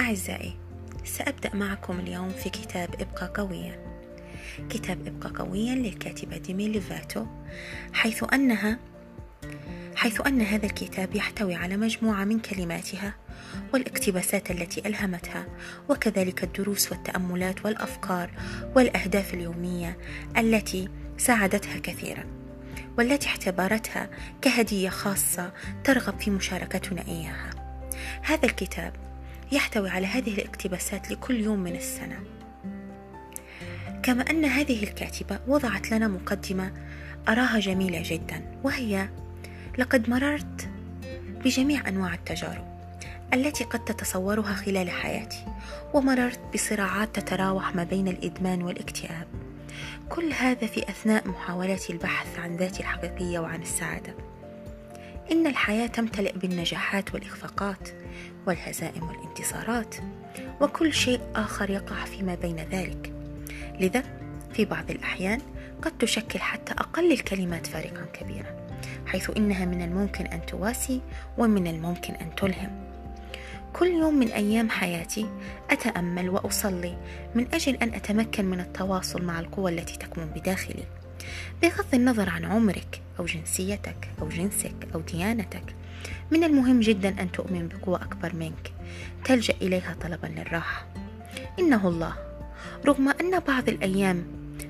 أعزائي سأبدأ معكم اليوم في كتاب إبقى قويا. كتاب إبقى قويا للكاتبة ديمي ليفاتو حيث أنها حيث أن هذا الكتاب يحتوي على مجموعة من كلماتها والاقتباسات التي ألهمتها وكذلك الدروس والتأملات والأفكار والأهداف اليومية التي ساعدتها كثيرا والتي اعتبرتها كهدية خاصة ترغب في مشاركتنا إياها. هذا الكتاب يحتوي على هذه الاقتباسات لكل يوم من السنة. كما أن هذه الكاتبة وضعت لنا مقدمة أراها جميلة جدا وهي لقد مررت بجميع أنواع التجارب التي قد تتصورها خلال حياتي ومررت بصراعات تتراوح ما بين الإدمان والاكتئاب. كل هذا في أثناء محاولتي البحث عن ذاتي الحقيقية وعن السعادة. إن الحياة تمتلئ بالنجاحات والإخفاقات والهزائم والانتصارات وكل شيء آخر يقع فيما بين ذلك. لذا في بعض الأحيان قد تشكل حتى أقل الكلمات فارقا كبيرا حيث إنها من الممكن أن تواسي ومن الممكن أن تلهم. كل يوم من أيام حياتي أتأمل وأصلي من أجل أن أتمكن من التواصل مع القوى التي تكمن بداخلي. بغض النظر عن عمرك أو جنسيتك أو جنسك أو ديانتك. من المهم جدا أن تؤمن بقوة أكبر منك. تلجأ إليها طلبا للراحة. إنه الله. رغم أن بعض الأيام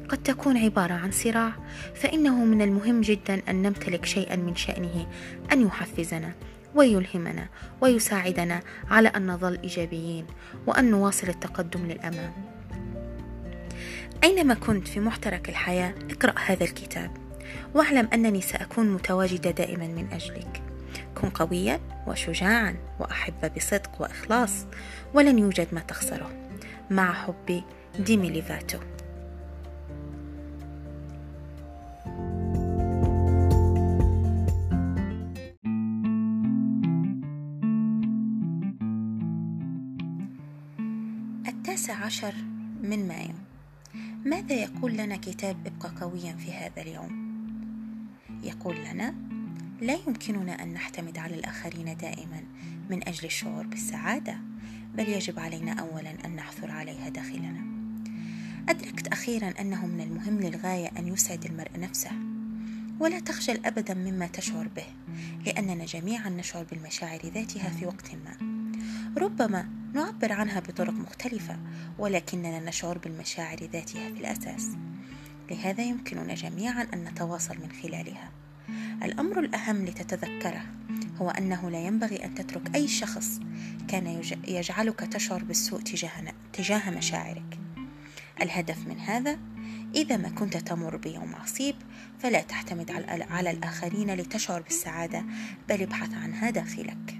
قد تكون عبارة عن صراع فإنه من المهم جدا أن نمتلك شيئا من شأنه أن يحفزنا ويلهمنا ويساعدنا على أن نظل إيجابيين وأن نواصل التقدم للأمام. أينما كنت في محترك الحياة اقرأ هذا الكتاب. واعلم أنني سأكون متواجدة دائما من أجلك. كن قويا وشجاعا وأحب بصدق وإخلاص ولن يوجد ما تخسره. مع حبي ديمي ليفاتو. التاسع عشر من مايو. ماذا يقول لنا كتاب ابقى قويا في هذا اليوم؟ يقول لنا لا يمكننا أن نعتمد على الآخرين دائما من أجل الشعور بالسعادة بل يجب علينا اولا أن نحثر عليها داخلنا. أدركت أخيرا أنه من المهم للغاية أن يسعد المرء نفسه. ولا تخجل ابدا مما تشعر به لأننا جميعا نشعر بالمشاعر ذاتها في وقت ما. ربما نعبر عنها بطرق مختلفة ولكننا نشعر بالمشاعر ذاتها في الأساس. لهذا يمكننا جميعا أن نتواصل من خلالها. الأمر الأهم لتتذكره هو أنه لا ينبغي أن تترك أي شخص كان يجعلك تشعر بالسوء تجاه مشاعرك. الهدف من هذا إذا ما كنت تمر بيوم عصيب فلا تعتمد على الآخرين لتشعر بالسعادة بل ابحث عنها داخلك